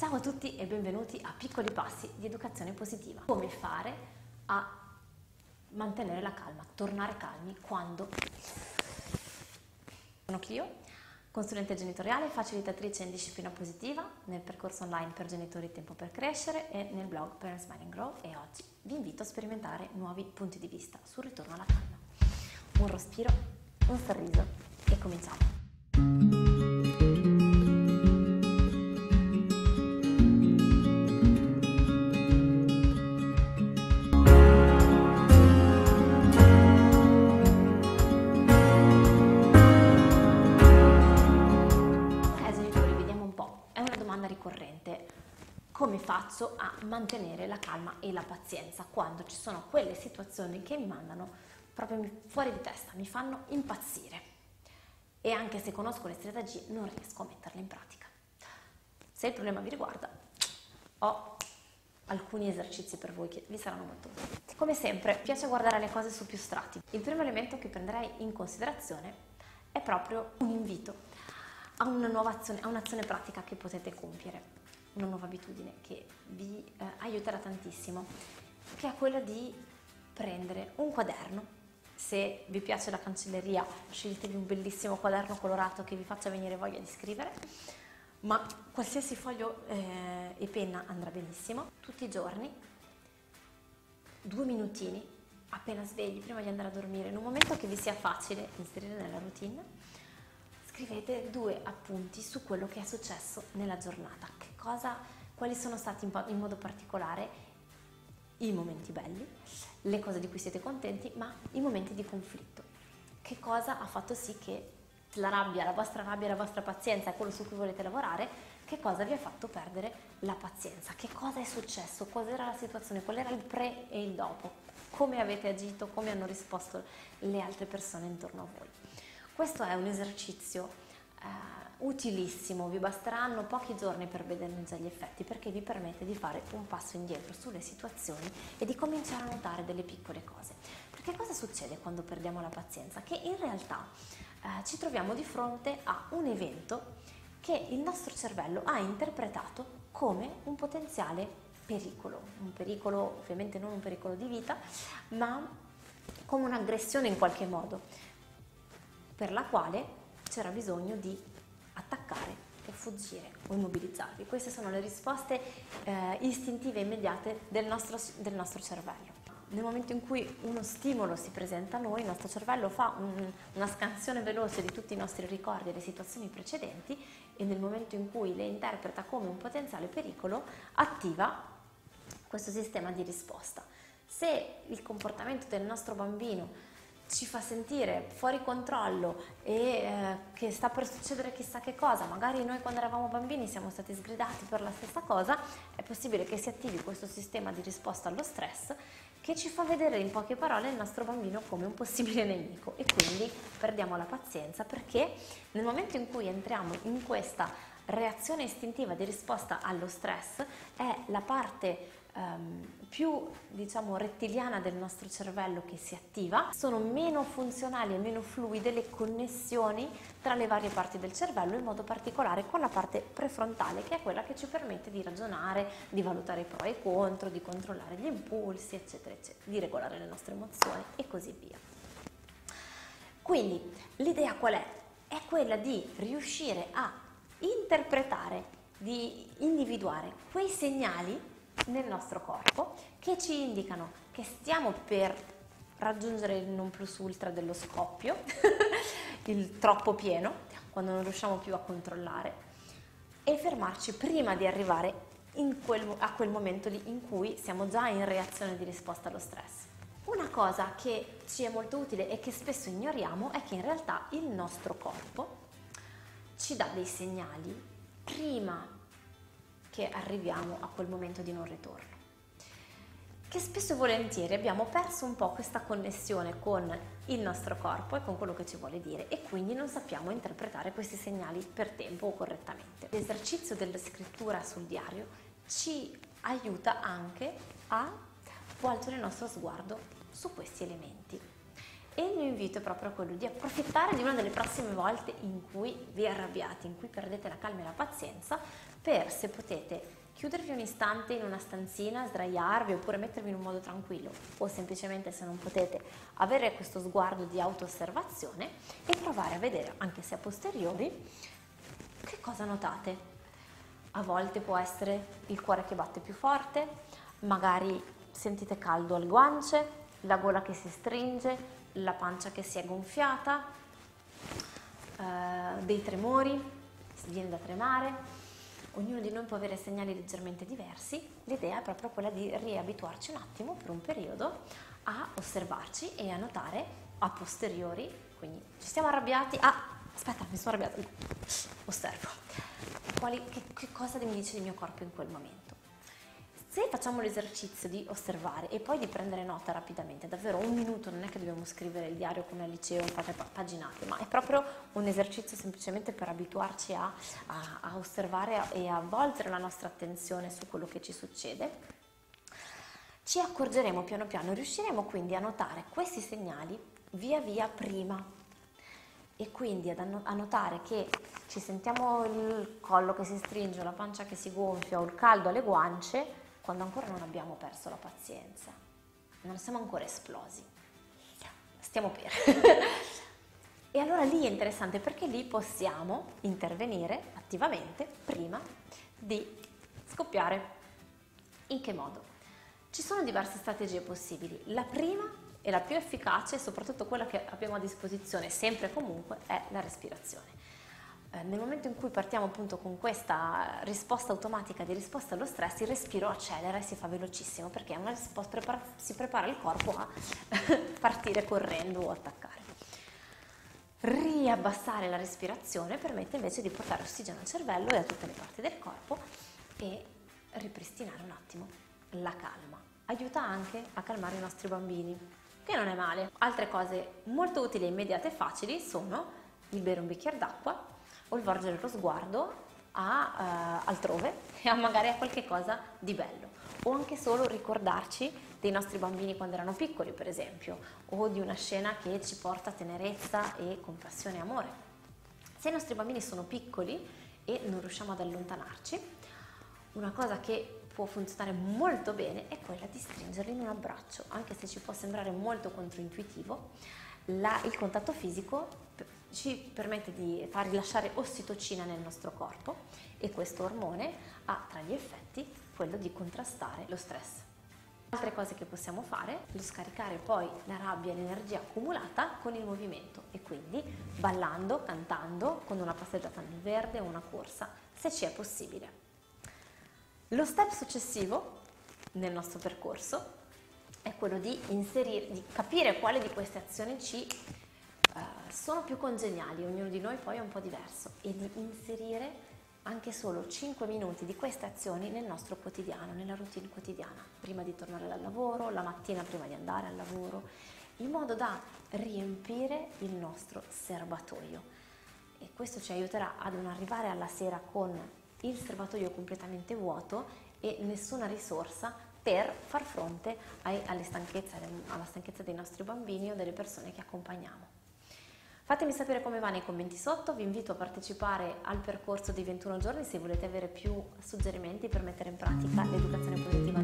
Ciao a tutti e benvenuti a Piccoli Passi di Educazione Positiva. Come fare a mantenere la calma, tornare calmi quando... Sono Clio, consulente genitoriale, facilitatrice in disciplina positiva nel percorso online per genitori Tempo per Crescere e nel blog Parents Mind Grow e oggi vi invito a sperimentare nuovi punti di vista sul ritorno alla calma. Un respiro, un sorriso e cominciamo. Faccio a mantenere la calma e la pazienza quando ci sono quelle situazioni che mi mandano proprio fuori di testa, mi fanno impazzire. E anche se conosco le strategie non riesco a metterle in pratica. Se il problema vi riguarda, ho alcuni esercizi per voi che vi saranno molto utili. Come sempre, piace guardare le cose su più strati. Il primo elemento che prenderei in considerazione è proprio un invito a una nuova azione, a un'azione pratica che potete compiere una nuova abitudine che vi eh, aiuterà tantissimo, che è quella di prendere un quaderno. Se vi piace la cancelleria, sceglietevi un bellissimo quaderno colorato che vi faccia venire voglia di scrivere, ma qualsiasi foglio eh, e penna andrà benissimo. Tutti i giorni, due minutini, appena svegli, prima di andare a dormire, in un momento che vi sia facile inserire nella routine, scrivete due appunti su quello che è successo nella giornata. Cosa, quali sono stati in, in modo particolare i momenti belli, le cose di cui siete contenti, ma i momenti di conflitto. Che cosa ha fatto sì che la rabbia, la vostra rabbia, la vostra pazienza, quello su cui volete lavorare, che cosa vi ha fatto perdere la pazienza? Che cosa è successo? Cos'era la situazione? Qual era il pre e il dopo? Come avete agito? Come hanno risposto le altre persone intorno a voi? Questo è un esercizio eh, utilissimo, vi basteranno pochi giorni per vederne già gli effetti perché vi permette di fare un passo indietro sulle situazioni e di cominciare a notare delle piccole cose. Perché cosa succede quando perdiamo la pazienza? Che in realtà eh, ci troviamo di fronte a un evento che il nostro cervello ha interpretato come un potenziale pericolo, un pericolo ovviamente non un pericolo di vita, ma come un'aggressione in qualche modo per la quale c'era bisogno di attaccare o fuggire o immobilizzarvi. Queste sono le risposte eh, istintive immediate del nostro, del nostro, cervello. Nel momento in cui uno stimolo si presenta a noi, il nostro cervello fa un, una scansione veloce di tutti i nostri ricordi e le situazioni precedenti e nel momento in cui le interpreta come un potenziale pericolo, attiva questo sistema di risposta. Se il comportamento del nostro bambino ci fa sentire fuori controllo e eh, che sta per succedere chissà che cosa, magari noi quando eravamo bambini siamo stati sgridati per la stessa cosa, è possibile che si attivi questo sistema di risposta allo stress che ci fa vedere in poche parole il nostro bambino come un possibile nemico. E quindi perdiamo la pazienza perché nel momento in cui entriamo in questa reazione istintiva di risposta allo stress è la parte um, più diciamo rettiliana del nostro cervello che si attiva, sono meno funzionali e meno fluide le connessioni tra le varie parti del cervello, in modo particolare con la parte prefrontale, che è quella che ci permette di ragionare, di valutare i pro e i contro, di controllare gli impulsi, eccetera, eccetera, di regolare le nostre emozioni e così via. Quindi l'idea qual è? È quella di riuscire a interpretare, di individuare quei segnali nel nostro corpo che ci indicano che stiamo per raggiungere il non plus ultra dello scoppio, il troppo pieno, quando non riusciamo più a controllare, e fermarci prima di arrivare quel, a quel momento lì in cui siamo già in reazione di risposta allo stress. Una cosa che ci è molto utile e che spesso ignoriamo è che in realtà il nostro corpo ci dà dei segnali prima che arriviamo a quel momento di non ritorno. Che spesso e volentieri abbiamo perso un po' questa connessione con il nostro corpo e con quello che ci vuole dire e quindi non sappiamo interpretare questi segnali per tempo o correttamente. L'esercizio della scrittura sul diario ci aiuta anche a volgere il nostro sguardo su questi elementi e il mio invito è proprio quello di approfittare di una delle prossime volte in cui vi arrabbiate, in cui perdete la calma e la pazienza, per se potete chiudervi un istante in una stanzina, sdraiarvi oppure mettervi in un modo tranquillo o semplicemente se non potete avere questo sguardo di auto-osservazione e provare a vedere, anche se a posteriori, che cosa notate. A volte può essere il cuore che batte più forte, magari sentite caldo alle guance, la gola che si stringe, la pancia che si è gonfiata, eh, dei tremori, si viene da tremare. Ognuno di noi può avere segnali leggermente diversi, l'idea è proprio quella di riabituarci un attimo per un periodo a osservarci e a notare a posteriori, quindi ci siamo arrabbiati, ah aspetta mi sono arrabbiata, osservo, Quali, che, che cosa mi dice il mio corpo in quel momento. Se facciamo l'esercizio di osservare e poi di prendere nota rapidamente, davvero un minuto, non è che dobbiamo scrivere il diario come al liceo, fate paginate, ma è proprio un esercizio semplicemente per abituarci a, a, a osservare e a volgere la nostra attenzione su quello che ci succede, ci accorgeremo piano piano, riusciremo quindi a notare questi segnali via via prima. E quindi a notare che ci sentiamo il collo che si stringe, la pancia che si gonfia o il caldo alle guance quando ancora non abbiamo perso la pazienza, non siamo ancora esplosi, stiamo per. e allora lì è interessante perché lì possiamo intervenire attivamente prima di scoppiare. In che modo? Ci sono diverse strategie possibili. La prima e la più efficace, soprattutto quella che abbiamo a disposizione sempre e comunque, è la respirazione. Eh, nel momento in cui partiamo appunto con questa risposta automatica di risposta allo stress, il respiro accelera e si fa velocissimo perché prepara, si prepara il corpo a partire correndo o attaccare. Riabbassare la respirazione permette invece di portare ossigeno al cervello e a tutte le parti del corpo e ripristinare un attimo la calma. Aiuta anche a calmare i nostri bambini, che non è male. Altre cose molto utili, immediate e facili sono il bere un bicchiere d'acqua o volgere lo sguardo a, uh, altrove e a magari a qualche cosa di bello o anche solo ricordarci dei nostri bambini quando erano piccoli per esempio o di una scena che ci porta tenerezza e compassione e amore. Se i nostri bambini sono piccoli e non riusciamo ad allontanarci, una cosa che può funzionare molto bene è quella di stringerli in un abbraccio, anche se ci può sembrare molto controintuitivo, la, il contatto fisico ci permette di far rilasciare ossitocina nel nostro corpo e questo ormone ha tra gli effetti quello di contrastare lo stress. Altre cose che possiamo fare è scaricare poi la rabbia e l'energia accumulata con il movimento e quindi ballando, cantando, con una passeggiata nel verde o una corsa, se ci è possibile. Lo step successivo nel nostro percorso è quello di inserire, di capire quale di queste azioni ci sono più congeniali, ognuno di noi poi è un po' diverso, e di inserire anche solo 5 minuti di queste azioni nel nostro quotidiano, nella routine quotidiana, prima di tornare dal lavoro, la mattina prima di andare al lavoro, in modo da riempire il nostro serbatoio. E questo ci aiuterà ad non arrivare alla sera con il serbatoio completamente vuoto e nessuna risorsa per far fronte ai, stanchezze, alla stanchezza dei nostri bambini o delle persone che accompagniamo. Fatemi sapere come va nei commenti sotto, vi invito a partecipare al percorso di 21 giorni se volete avere più suggerimenti per mettere in pratica l'educazione positiva